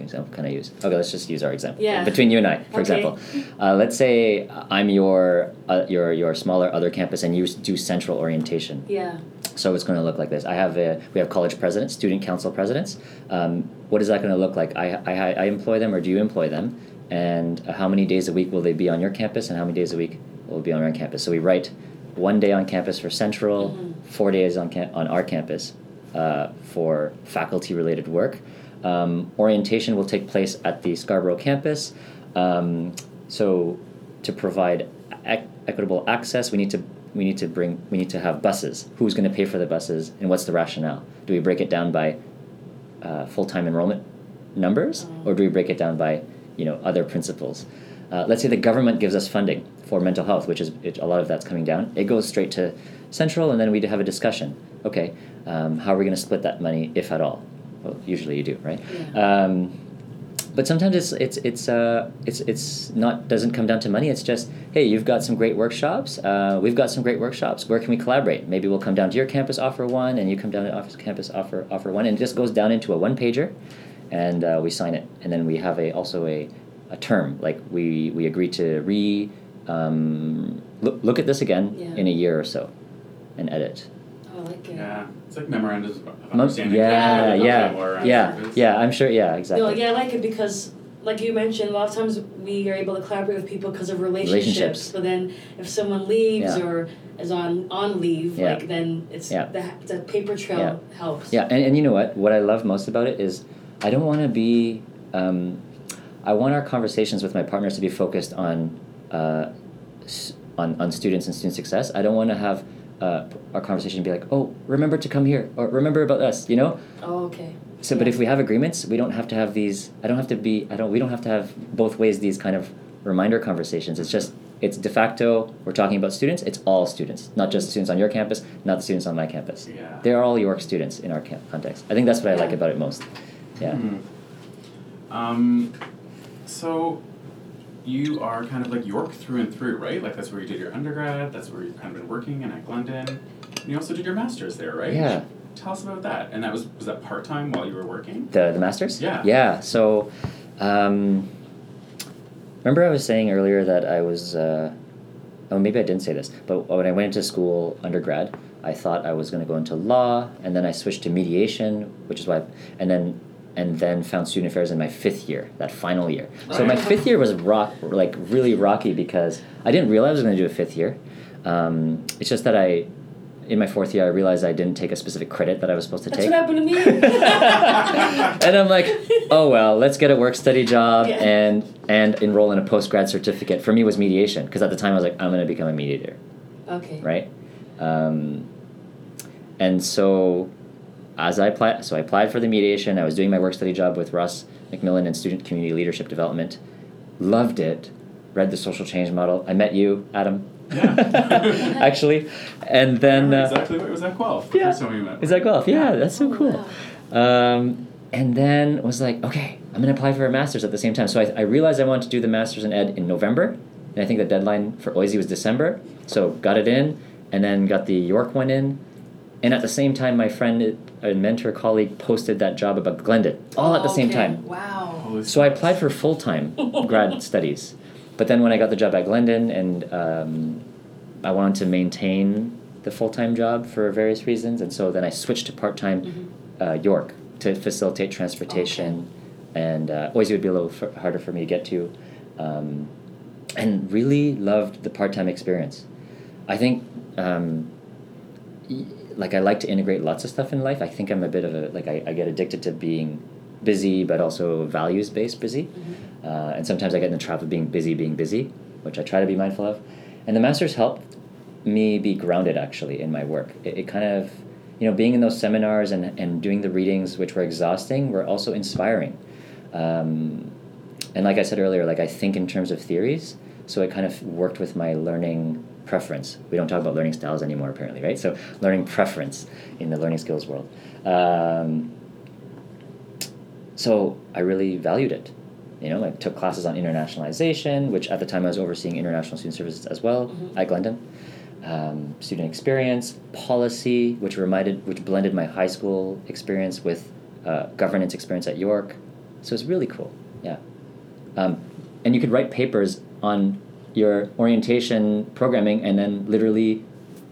example can I use? Okay, let's just use our example. Yeah. Between you and I, for Okay. example, uh, let's say I'm your uh, your your smaller other campus, and you do central orientation. Yeah. So it's going to look like this. I have a, we have college presidents, student council presidents. Um, what is that going to look like? I, I, I employ them or do you employ them? And how many days a week will they be on your campus and how many days a week will be on our campus? So we write one day on campus for central, Mhm. four days on, cam- on our campus uh, for faculty related work. Um, orientation will take place at the Scarborough campus. Um, so to provide equitable access, we need to we need to bring we need to have buses. Who's going to pay for the buses, and what's the rationale? Do we break it down by uh, full time enrollment numbers, or do we break it down by you know other principles? Uh, let's say the government gives us funding for mental health, which is it, a lot of that's coming down. It goes straight to central, and then we have a discussion. Okay, um, how are we going to split that money, if at all? Well, usually you do, right? Yeah. Um, but sometimes it's it's it's uh it's it's not doesn't come down to money. It's just hey, you've got some great workshops. Uh, we've got some great workshops. Where can we collaborate? Maybe we'll come down to your campus, offer one, and you come down to office campus, offer offer one, and it just goes down into a one pager, and uh, we sign it, and then we have a also a, a term like we we agree to re um, look look at this again Yeah. in a year or so, and edit. Oh, I like it. Yeah. It's like memorandums of Mem- understanding. yeah, Yeah, yeah, Or, yeah, yeah. I'm sure. Yeah, exactly. No, yeah, I like it because, like you mentioned, a lot of times we are able to collaborate with people because of relationships. Relationships. But then, if someone leaves Yeah. or is on on leave, Yeah. like then it's Yeah. the the paper trail Yeah. helps. Yeah, and, and you know what? What I love most about it is I don't want to be. Um, I want our conversations with my partners to be focused on, uh, on on students and student success. I don't want to have uh, our conversation be like, oh, remember to come here or remember about us. You know. Oh, okay. So, but if we have agreements, we don't have to have these. I don't have to be. I don't. We don't have to have both ways. These kind of reminder conversations. It's just. It's de facto. We're talking about students. It's all students, not just the students on your campus, not the students on my campus. Yeah. They're all York students in our camp context. I think that's what I like about it most. Yeah. Hmm. Um, so you are kind of like York through and through, right? Like that's where you did your undergrad. That's where you've kind of been working, and at Glendon. And you also did your master's there, right? Yeah. Tell us about that. And that was was that part time while you were working? The the masters. Yeah. Yeah. So, um, remember I was saying earlier that I was. Uh, oh, maybe I didn't say this, but when I went into school undergrad, I thought I was going to go into law, and then I switched to mediation, which is why, and then and then found student affairs in my fifth year, that final year. So my fifth year was rock, like really rocky because I didn't realize I was going to do a fifth year. Um, it's just that I, in my fourth year, I realized I didn't take a specific credit that I was supposed to That's take. what happened to me. (laughs) and I'm like, oh well, let's get a work study job Yeah. and and enroll in a post grad certificate. For me, it was mediation because at the time I was like, I'm going to become a mediator, okay. right? Um, and so, as I applied, so I applied for the mediation. I was doing my work study job with Russ McMillan in student community leadership development. Loved it. Read the social change model. I met you, Adam. Yeah. (laughs) Actually, and then uh, exactly what was that Guelph? yeah. first we met. Is that golf? Yeah, that's so Oh, cool. wow. Um, and then was like, okay, I'm gonna apply for a master's at the same time. So I, I realized I wanted to do the master's in ed in November, and I think the deadline for OISE was December. So got it in, and then got the York one in, and at the same time, my friend, a mentor colleague, posted that job about Glendon, all at the same time. Wow. Holy So I applied for full time (laughs) grad studies, but then when I got the job at Glendon and um, I wanted to maintain the full time job for various reasons, and so then I switched to part time Mm-hmm. uh, York to facilitate transportation, and uh, OISE would be a little f- harder for me to get to, um, and really loved the part time experience. I think. Um, y- like I like to integrate lots of stuff in life. I think I'm a bit of a like I, I get addicted to being busy, but also values based busy. Mm-hmm. Uh, and sometimes I get in the trap of being busy, being busy, which I try to be mindful of. And the masters helped me be grounded actually in my work. It, it kind of, you know, being in those seminars and, and doing the readings, which were exhausting, were also inspiring. Um, and like I said earlier, like I think in terms of theories, so it kind of worked with my learning preference. We don't talk about learning styles anymore, apparently, right? So learning preference in the learning skills world. Um, so I really valued it. You know, I took classes on internationalization, which at the time I was overseeing international student services as well Mhm. at Glendon. Um, student experience, policy, which reminded, which blended my high school experience with uh, governance experience at York. So it's really cool. Yeah. Um, and you could write papers on your orientation programming and then literally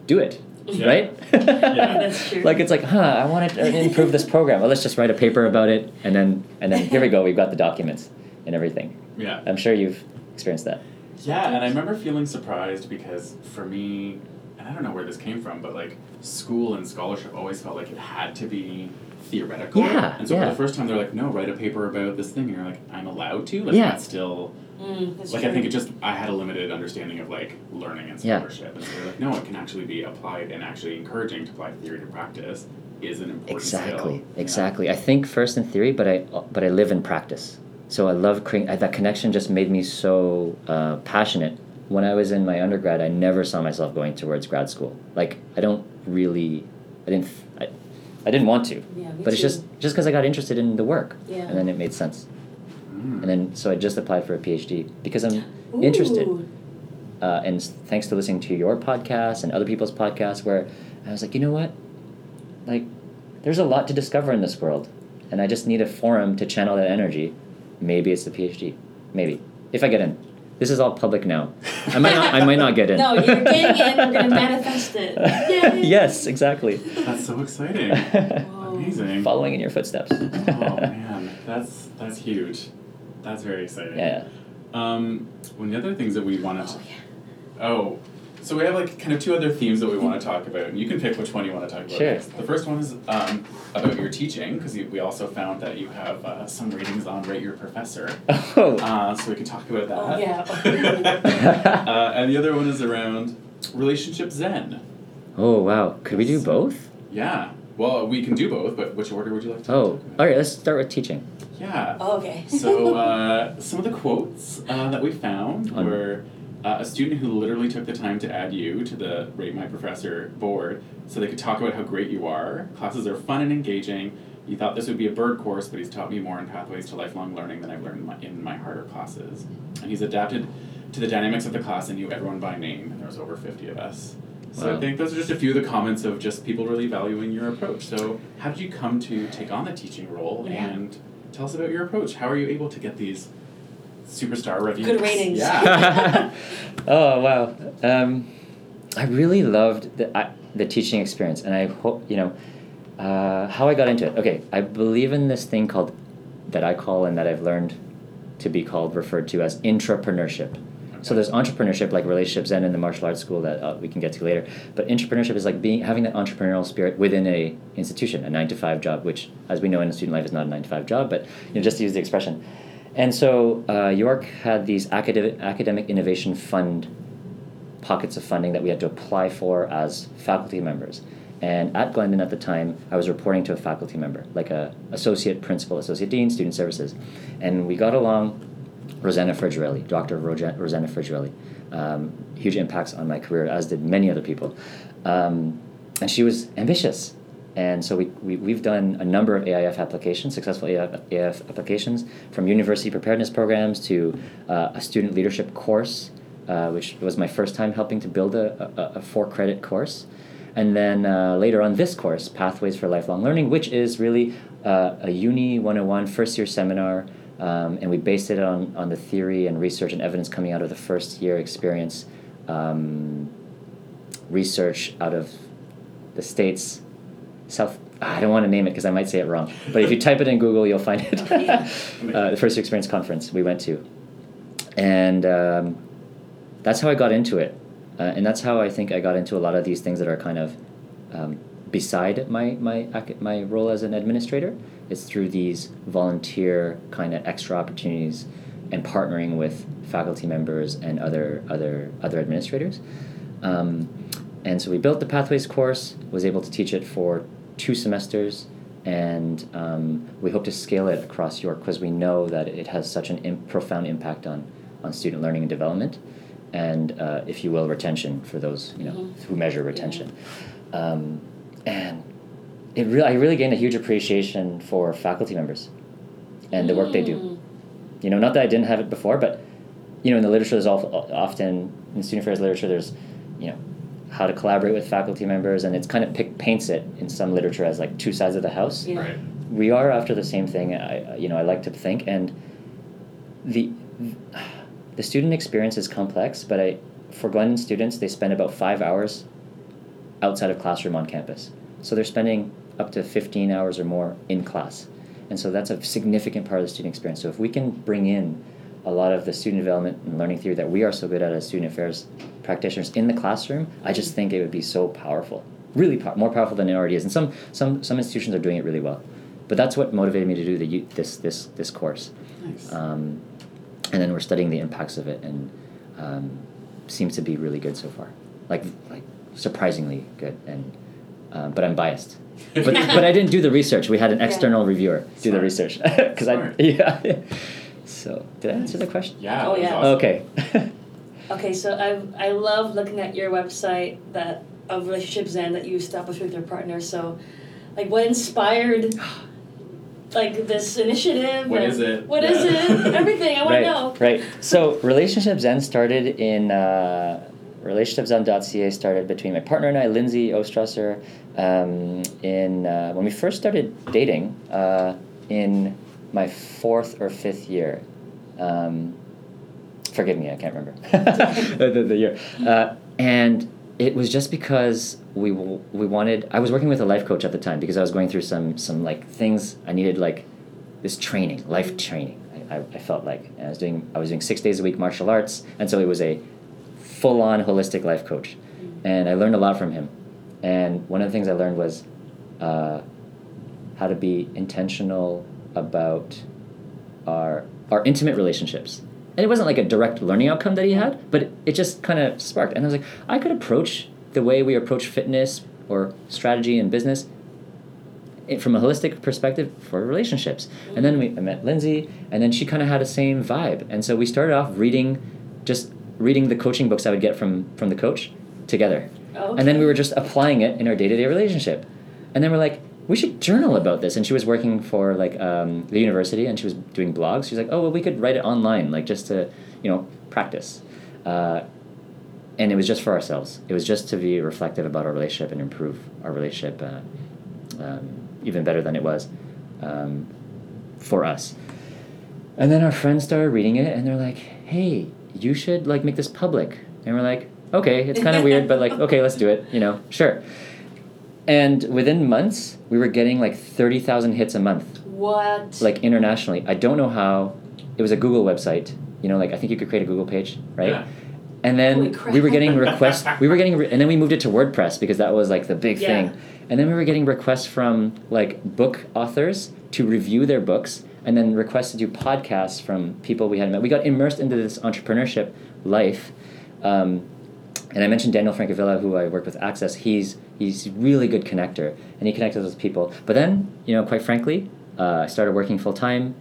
do it, Yeah. right? (laughs) That's true. Like it's like, huh, I want to improve this program. Well, let's just write a paper about it, and then and then here we go. We've got the documents and everything. Yeah. I'm sure you've experienced that. Yeah, and I remember feeling surprised because for me, and I don't know where this came from, but like school and scholarship always felt like it had to be theoretical. Yeah, And so yeah. for the first time, they're like, no, write a paper about this thing. And you're like, I'm allowed to? Like, Yeah. that's still. Mm, like, true. I think it just, I had a limited understanding of like learning and Yeah. scholarship. And so they're like, no, it can actually be applied and actually encouraging to apply theory to practice is an important skill. Exactly, Yeah. exactly. I think first in theory, but I but I live in practice. So I love creating. That connection just made me so uh, passionate. When I was in my undergrad, I never saw myself going towards grad school. Like I don't really, I didn't, I, I didn't want to. Yeah, me but it's just just because I got interested in the work, Yeah. and then it made sense. Mm. And then so I just applied for a PhD because I'm interested. Ooh. uh, and thanks to listening to your podcast and other people's podcasts where i was like you know what like there's a lot to discover in this world and i just need a forum to channel that energy maybe it's the phd maybe if i get in this is all public now i might not i might not get in (laughs) No, you're getting in. We're gonna manifest it. (laughs) Yay. yes exactly That's so exciting. (laughs) Amazing. following in your footsteps oh man, that's that's huge. That's very exciting. yeah Um, one of the other things that we wanted to Oh, yeah. Oh, so we have like kind of two other themes that we want to talk about, you can pick which one you want to talk about. Sure. next. The first one is um, about your teaching, because we also found that you have uh, some readings on Rate Your Professor. (laughs) oh Uh, so we can talk about that. Oh, yeah. (laughs) (laughs) uh, and the other one is around relationship zen. oh wow could we do both Yeah. Well, we can do both, but which order would you like to? oh all right let's start with teaching Yeah. Oh, okay. (laughs) So uh, some of the quotes uh, that we found On- were uh, a student who literally took the time to add you to the Rate My Professor board so they could talk about how great you are. Classes are fun and engaging. He thought this would be a bird course, but he's taught me more in Pathways to Lifelong Learning than I've learned in my, in my harder classes. And he's adapted to the dynamics of the class and knew everyone by name, and there was over 50 of us. So I think those are just a few of the comments of just people really valuing your approach. So how did you come to take on the teaching role Yeah. and tell us about your approach? How are you able to get these superstar reviews? Good ratings. Yeah. (laughs) oh wow um, i really loved the, I, the teaching experience and i hope you know uh, how i got into it okay i believe in this thing called that I call and that I've learned to be called referred to as intrapreneurship. So there's entrepreneurship like relationships and in the martial arts school that uh, we can get to later. But entrepreneurship is like being having that entrepreneurial spirit within a institution, a nine to five job, which as we know in student life is not a nine to five job, but you know just to use the expression. And so uh, York had these academic academic innovation fund pockets of funding that we had to apply for as faculty members. And at Glendon at the time, I was reporting to a faculty member, like a associate principal, associate dean, student services, and we got along. Rosanna Frigerelli, Dr. Rosanna Frigerelli, um, huge impacts on my career, as did many other people. Um, and she was ambitious. And so we, we, we've done a number of AIF applications, successful AIF, AIF applications, from university preparedness programs to uh, a student leadership course, uh, which was my first time helping to build a, a, a four credit course. And then uh, later on, this course, Pathways for Lifelong Learning, which is really uh, a Uni 101 first year seminar. Um, and we based it on, on the theory and research and evidence coming out of the first year experience um, research out of the States, South. I don't want to name it because I might say it wrong. But if you type it in Google, you'll find it. (laughs) (laughs) uh, the first year experience conference we went to. And um, that's how I got into it. Uh, and that's how I think I got into a lot of these things that are kind of um, beside my, my, my role as an administrator. It's through these volunteer kind of extra opportunities and partnering with faculty members and other, other, other administrators. Um, and so we built the Pathways course, was able to teach it for two semesters, and um, we hope to scale it across York because we know that it has such an Im- profound impact on, on student learning and development, and uh, if you will, retention for those you know Mhm. who measure retention. Um, and it really, I really gained a huge appreciation for faculty members and the work they do. Mm. You know, not that I didn't have it before, but you know, in the literature, there's al- often in student affairs literature, there's you know how to collaborate with faculty members, and it's kind of pick, paints it in some literature as like two sides of the house. Yeah. Right. We are after the same thing. I you know I like to think, and the the student experience is complex, but I for Glendon students, they spend about five hours outside of classroom on campus. So they're spending up to 15 hours or more in class. And so that's a significant part of the student experience. So if we can bring in a lot of the student development and learning theory that we are so good at as student affairs practitioners in the classroom, I just think it would be so powerful. Really pow- more powerful than it already is. And some, some, some institutions are doing it really well. But that's what motivated me to do the, this, this, this course. Nice. Um, and then we're studying the impacts of it, and um, seems to be really good so far. Like like surprisingly good. And uh, but I'm biased. (laughs) But but I didn't do the research. We had an Yeah. external reviewer do the research (laughs) because I yeah. (laughs) So did I answer the question? yeah. Oh, yeah. awesome. Okay. Okay, so I I love looking at your website that of relationships Zen that you established with your partner. So, like, what inspired (gasps) like this initiative? What is it? What is Yeah. it? Everything I want right, to know. Right. So Relationship Zen started in uh, relationshipzen.ca started between my partner and I, Lindsay Ostrasser, um, in uh, when we first started dating uh, in my fourth or fifth year. Um, forgive me, I can't remember the, (laughs) the, the year. Uh, and it was just because we we wanted. I was working with a life coach at the time because I was going through some some like things I needed like this training, life training. I, I, I felt like and I was doing I was doing six days a week martial arts, and so it was a full on holistic life coach, and I learned a lot from him. And one of the things I learned was uh, how to be intentional about our our intimate relationships. And it wasn't like a direct learning outcome that he had, but it, just kind of sparked. And I was like, I could approach the way we approach fitness or strategy and business from a holistic perspective for relationships. And then we I met Lindsay, and then she kind of had the same vibe. And so we started off reading, just reading the coaching books I would get from from the coach together. Oh, And then we were just applying it in our day to day relationship. And then we're like, we should journal about this. And she was working for like um, the university, and she was doing blogs. She was like, oh well, we could write it online, like just to you know practice. Uh, and it was just for ourselves. It was just to be reflective about our relationship and improve our relationship uh, um, even better than it was um, for us. And then our friends started reading it, and they're like, "Hey, you should like make this public." And we're like, "Okay, it's kind of weird, but like, okay, let's do it. You know, sure." And within months, we were getting like thirty thousand hits a month What? like internationally. I don't know how. It was a Google website. You know, like I think you could create a Google page, right? Yeah. And then we were getting requests. We were getting, re- and then we moved it to WordPress because that was like the big Yeah. thing. And then we were getting requests from like book authors to review their books, and then requests to do podcasts from people we hadn't met. We got immersed into this entrepreneurship life. Um, and I mentioned Daniel Francavilla, who I work with Access. He's he's a really good connector, and he connected with people. But then, you know, quite frankly, uh, I started working full time,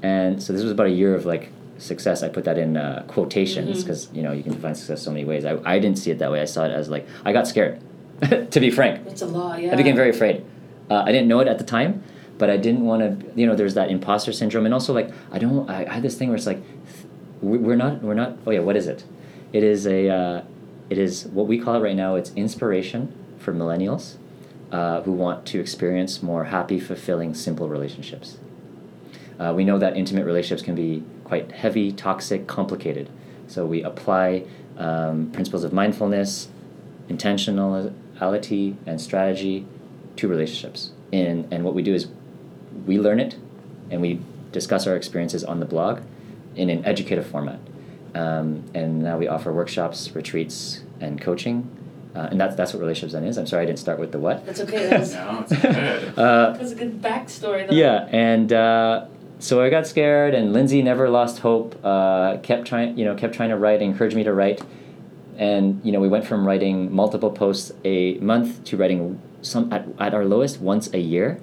and so this was about a year of like success. I put that in uh, quotations because you know you can define success so many ways. I, I didn't see it that way. I saw it as like I got scared, (laughs) to be frank. It's a law, yeah. I became very afraid. Uh, I didn't know it at the time, but I didn't want to. You know, there's that imposter syndrome, and also like I don't. I, I had this thing where it's like, we- we're not. We're not. Oh yeah, what is it? It is a. Uh, it is what we call it right now. It's inspiration for millennials, uh, who want to experience more happy, fulfilling, simple relationships. Uh, we know that intimate relationships can be quite heavy, toxic, complicated. So we apply um, principles of mindfulness, intentionality, and strategy to relationships. And, and what we do is we learn it and we discuss our experiences on the blog in an educative format. Um, and now we offer workshops, retreats, and coaching. Uh, and that's, that's what Relationships Zen is. I'm sorry I didn't start with the what. That's okay. That's, (laughs) No, it's (laughs) good. uh, that's a good backstory, though. yeah, and uh, so I got scared, and Lindsay never lost hope. Uh, kept trying, you know, kept trying to write, encouraged me to write, and you know, we went from writing multiple posts a month to writing some at, at our lowest once a year,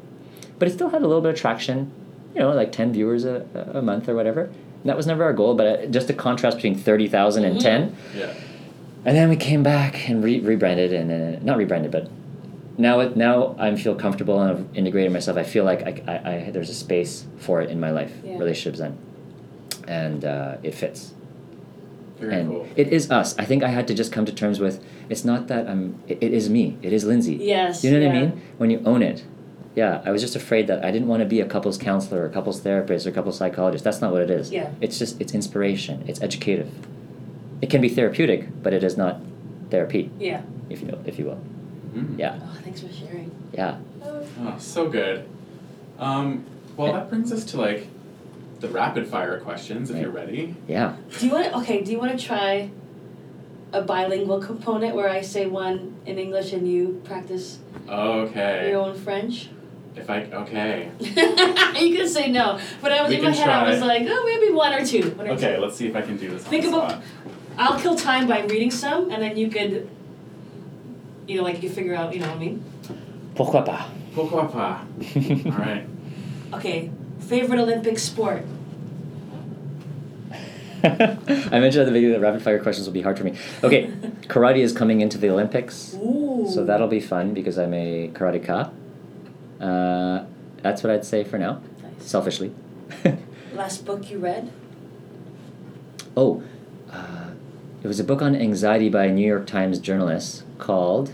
but it still had a little bit of traction. You know, like ten viewers a, a month or whatever. And that was never our goal, but uh, just a contrast between thirty thousand and Mhm. ten. Yeah. And then we came back and re- rebranded and uh, not rebranded, but now it, now I feel comfortable and I've integrated myself. I feel like I, I, I there's a space for it in my life, Yeah. Relationship Zen, and uh, it fits. Very and cool. it is us. I think I had to just come to terms with it's not that I'm. It, it is me. It is Lindsay. Yes. You know what yeah. I mean? When you own it. Yeah, I was just afraid that I didn't want to be a couples counselor or a couples therapist or a couples psychologist. That's not what it is. Yeah. It's just it's inspiration. It's educative. It can be therapeutic, but it is not therapy, Yeah. if you know, if you will. Mm. Yeah, Oh, thanks for sharing. yeah. Oh, so good. Um, well, that brings us to like the rapid fire questions, if Right. you're ready. Yeah. Do you want? To, Okay. Do you want to try a bilingual component where I say one in English and you practice Okay. your own French? If I okay. (laughs) you can say no, but I was We in my can head. I was try. like, oh, maybe one or two. One or Okay, two. let's see if I can do this on Think the about- spot. I'll kill time by reading some, and then you could, you know, like you figure out. You know what I mean? Pourquoi pas? Pourquoi pas? (laughs) All right. Okay. Favorite Olympic sport? (laughs) I mentioned at the beginning that rapid fire questions will be hard for me. Okay, karate is coming into the Olympics, Ooh. so that'll be fun because I'm a karateka. Uh, that's what I'd say for now, Nice. selfishly. (laughs) Last book you read? oh, uh, it was a book on anxiety by a New York Times journalist called.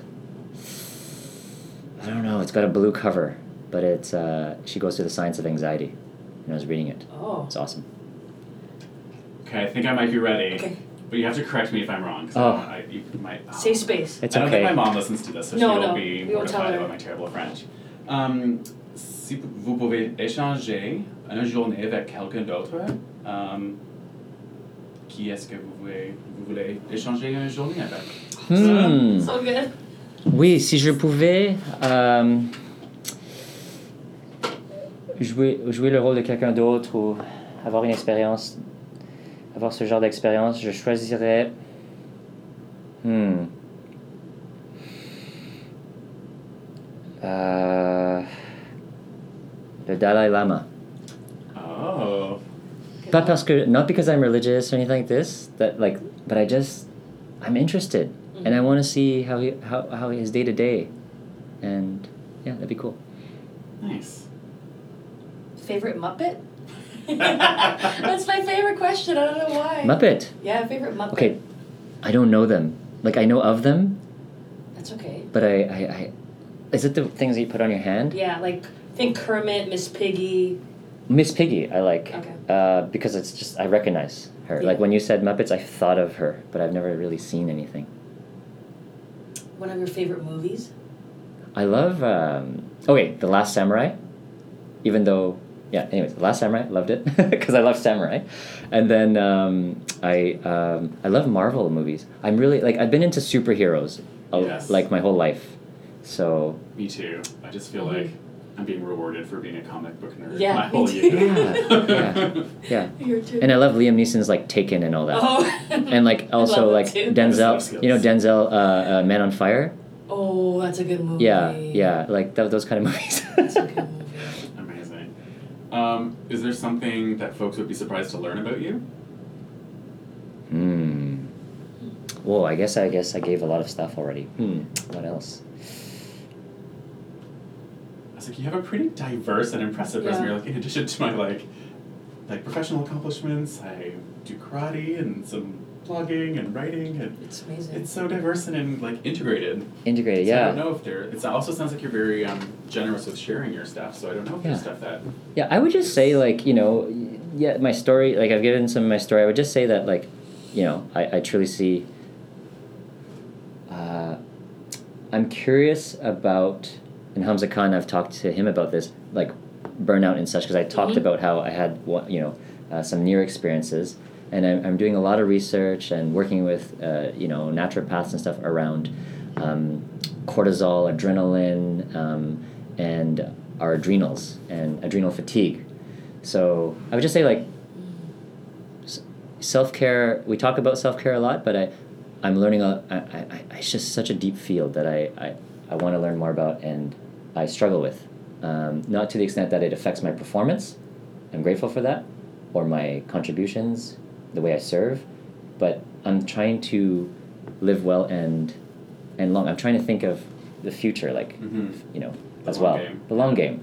I don't know. It's got a blue cover, but it's uh, she goes through the science of anxiety, and I was reading it. Oh. It's awesome. Okay, I think I might be ready. Okay. But you have to correct me if I'm wrong. 'cause Oh. I, I you might. oh. Safe space. It's I don't okay. think my mom listens to this, so No, she will no, be we won't mortified about my terrible French. Um, si vous pouvez échanger une journée avec quelqu'un d'autre, um, qui est-ce que vous voulez, vous voulez échanger une journée avec? Hmm. So good. Oui, si je pouvais euh, jouer, jouer le rôle de quelqu'un d'autre ou avoir une expérience, avoir ce genre d'expérience, je choisirais. Hmm. Euh, le Dalai Lama. Oh. Not parce que, not because I'm religious or anything like this. That like, but I just, I'm interested, and I mm-hmm. want to see how he, how how his day to day, and yeah, that'd be cool. Nice. Favorite Muppet? (laughs) That's my favorite question. I don't know why. Muppet. Yeah, favorite Muppet. Okay, I don't know them. Like I know of them, That's okay. but I, I, I is it the things that you put on your hand? Yeah, like think Kermit, Miss Piggy. Miss Piggy, I like. Okay. Uh, because it's just I recognize her. Yeah. Like when you said Muppets, I thought of her, but I've never really seen anything. One of your favorite movies? I love. Um, okay, The Last Samurai. Even though yeah. Anyways, The Last Samurai loved it (laughs) because I love samurai, and then um, I um, I love Marvel movies. I'm really like I've been into superheroes, Yes. like my whole life. So Me too. I just feel like I'm being rewarded for being a comic book nerd Yeah, my whole year. yeah, yeah. (laughs) You're too. And I love Liam Neeson's like Taken and all that. oh. (laughs) And like (laughs) also like too. Denzel, you know Denzel, uh, uh, Man on Fire. Oh, that's a good movie. Yeah, yeah, like th- those kind of movies. That's a good movie. Amazing. Um, is there something that folks would be surprised to learn about you? Hmm. Well, I guess I guess I gave a lot of stuff already. Hmm. What else? I was like, you have a pretty diverse and impressive resume. Yeah. Like, in addition to my like, like professional accomplishments, I do karate and some blogging and writing, and It's amazing. it's so diverse and in, like integrated. Integrated. Yeah. I don't know if there. It also sounds like you're very um, generous with sharing your stuff. So I don't know if there's Yeah. stuff that. Yeah, I would just say like you know, yeah, my story. Like I've given some of my story. I would just say that like, you know, I, I truly see. Uh, I'm curious about, and Hamza Khan. I've talked to him about this, like burnout and such, because I talked Mhm. about how I had you know, uh, some near experiences, and I'm, I'm doing a lot of research and working with, uh, you know, naturopaths and stuff around um, cortisol, adrenaline, um, and our adrenals and adrenal fatigue. So I would just say like self care. We talk about self care a lot, but I, I'm learning a. I, I, I, it's just such a deep field that I, I, I want to learn more about, and I struggle with. Um, not to the extent that it affects my performance. I'm grateful for that, or my contributions, the way I serve, but I'm trying to live well and, and long. I'm trying to think of the future, like Mhm. you know, The as well, game. the long game.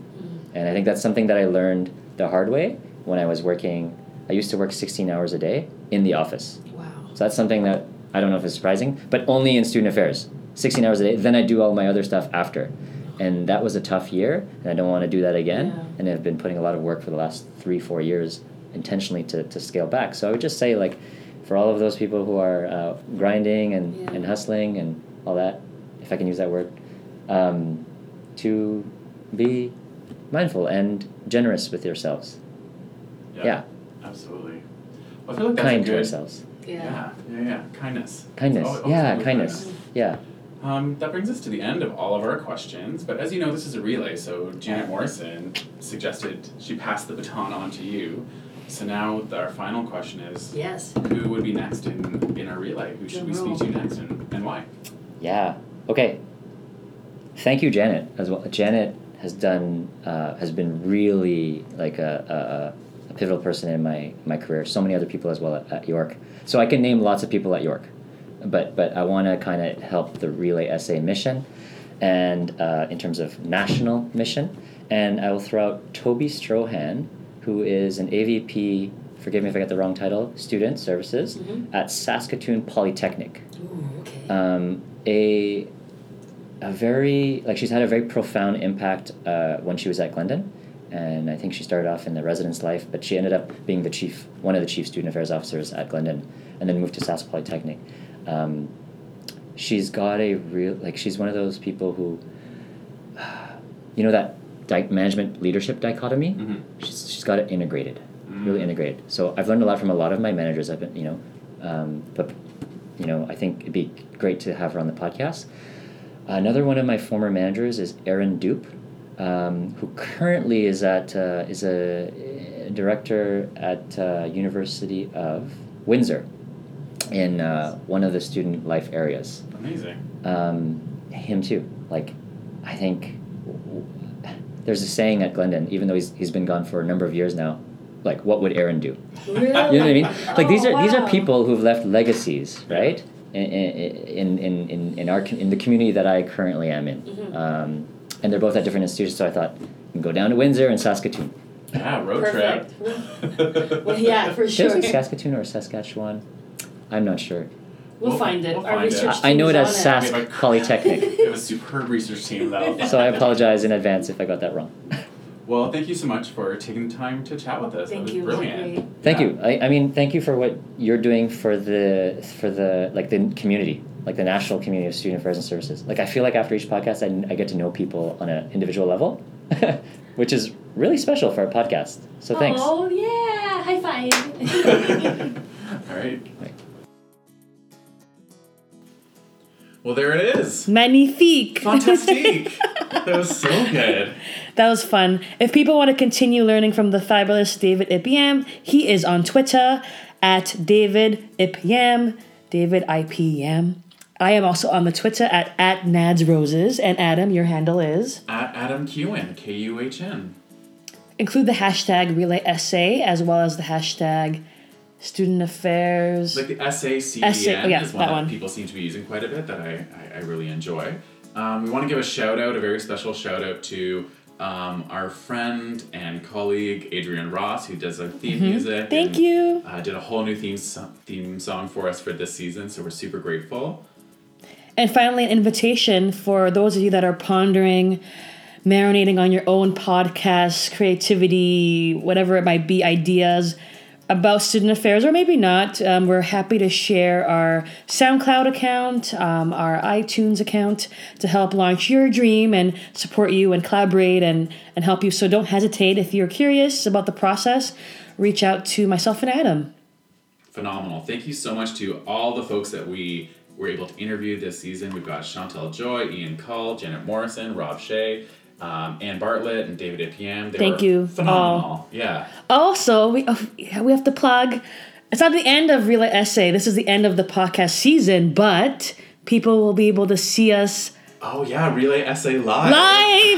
And I think that's something that I learned the hard way when I was working. I used to work 16 hours a day in the office. Wow. So that's something that I don't know if it's surprising, but only in student affairs. 16 hours a day. Then I do all my other stuff after. And that was a tough year, and I don't want to do that again. Yeah. And I've been putting a lot of work for the last three, four years intentionally to, to scale back. So I would just say, like, for all of those people who are uh, grinding and, Yeah. and hustling and all that, if I can use that word, um, to be mindful and generous with yourselves. Yeah. yeah. Absolutely. Well, I feel like that's Kind a to ourselves. Yeah. Yeah, yeah, yeah. Kindness. Kindness. Always- always yeah, kindness. Yeah. Um, that brings us to the end of all of our questions. But as you know, this is a relay, so Janet Morrison suggested she passed the baton on to you. So now our final question is Yes. who would be next in, in our relay? Who should we speak to next and, and why? Yeah. Okay. Thank you, Janet, as well. Janet has done uh, has been really like a, a, a pivotal person in my my career. So many other people as well at, at York. So I can name lots of people at York, but but I want to kind of help the Relay SA mission, and uh, in terms of national mission, and I will throw out Toby Strohan, who is an AVP. Forgive me if I get the wrong title. Student Services Mhm. at Saskatoon Polytechnic Ooh, okay. um, a a very like she's had a very profound impact uh, when she was at Glendon, and I think she started off in the residence life, but she ended up being the chief one of the chief student affairs officers at Glendon, and then moved to Sask Polytechnic. Um, she's got a real like she's one of those people who, you know that di- management leadership dichotomy. Mhm. She's, she's got it integrated, really Mm. integrated. So I've learned a lot from a lot of my managers. I've been, you know, um, but you know, I think it'd be great to have her on the podcast. Another one of my former managers is Erin Dupe, um, who currently is at uh, is a director at uh, University of Windsor, in uh, one of the student life areas. Amazing. Um, him too. Like, I think there's a saying at Glendon, even though he's he's been gone for a number of years now. Like, what would Aaron do? Really? (laughs) You know what I mean? Like these Oh, are these are people who've left legacies, right? In in in in, in our in the community that I currently am in, Mhm. um, and they're both at different institutions. So I thought, we can go down to Windsor and Saskatoon. Yeah, road Perfect. trip. Well, yeah, for Did I sure. say Saskatoon or Saskatchewan? I'm not sure. We'll, We'll- find it. we'll Our find it. research I, I know it team as is on Sask We (laughs) Polytechnic. we have a superb research team that'll. (laughs) so I apologize in advance if I got that wrong. Well, thank you so much for taking the time to chat with us. Thank that you, was it brilliant. great. Thank Yeah. you. I, I mean, thank you for what you're doing for the for the like the community, like the national community of student affairs and services. Like I feel like after each podcast, I, I get to know people on an individual level, (laughs) which is really special for a podcast. So thanks. Oh yeah! High five. All right. Well, there it is. Magnifique. Fantastique. (laughs) that was so good. That was fun. If people want to continue learning from the fabulous David Ibiam, he is on Twitter at David Ibiam, David IPM. I am also on the Twitter at, at Nads Roses. And Adam, your handle is? At Adam Kuhn, K U H N. Include the hashtag relay essay as well as the hashtag student affairs. Like the SACDN Essay- oh, yeah, is one that that, one. people seem to be using quite a bit that I, I, I really enjoy. Um, we want to give a shout out, a very special shout out to um, our friend and colleague Adrian Ross, who does our theme music. Mm-hmm. Thank and, you. Uh, did a whole new theme so- theme song for us for this season, so we're super grateful. And finally, an invitation for those of you that are pondering, marinating on your own podcast, creativity, whatever it might be, ideas about student affairs, or maybe not. Um, we're happy to share our SoundCloud account, um, our iTunes account to help launch your dream and support you and collaborate and, and help you. So don't hesitate. If you're curious about the process, reach out to myself and Adam. phenomenal. Thank you so much to all the folks that we were able to interview this season. We've got Chantel Joy, Ian Cull, Janet Morrison, Rob Shea, um, Ann Bartlett, and David Ibiam. They Thank you. Phenomenal. Yeah. Also, we oh, yeah, we have to plug. It's not the end of Relay SA. This is the end of the podcast season, but people will be able to see us Oh yeah, Relay SA Live. live.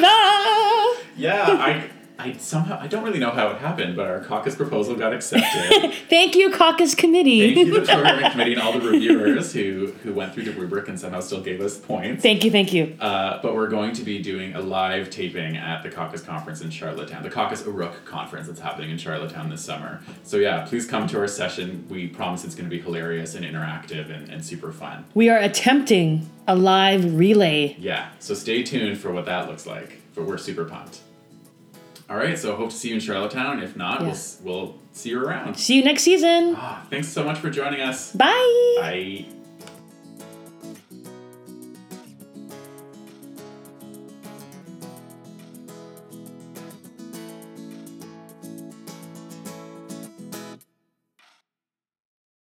Ah! Yeah, I I somehow I don't really know how it happened, but our CACUSS proposal got accepted. (laughs) Thank you, CACUSS committee. Thank you, the (laughs) programming committee, and all the reviewers who who went through the rubric and somehow still gave us points. thank you, thank you. Uh, but we're going to be doing a live taping at the CACUSS Conference in Charlottetown, the CACUSS Uruk Conference that's happening in Charlottetown this summer. So, yeah, please come to our session. We promise it's going to be hilarious and interactive and, and super fun. We are attempting a live relay. Yeah, so stay tuned for what that looks like. But we're super pumped. All right, so hope to see you in Charlottetown. If not, we'll, we'll see you around. See you next season. Ah, thanks so much for joining us. Bye. Bye.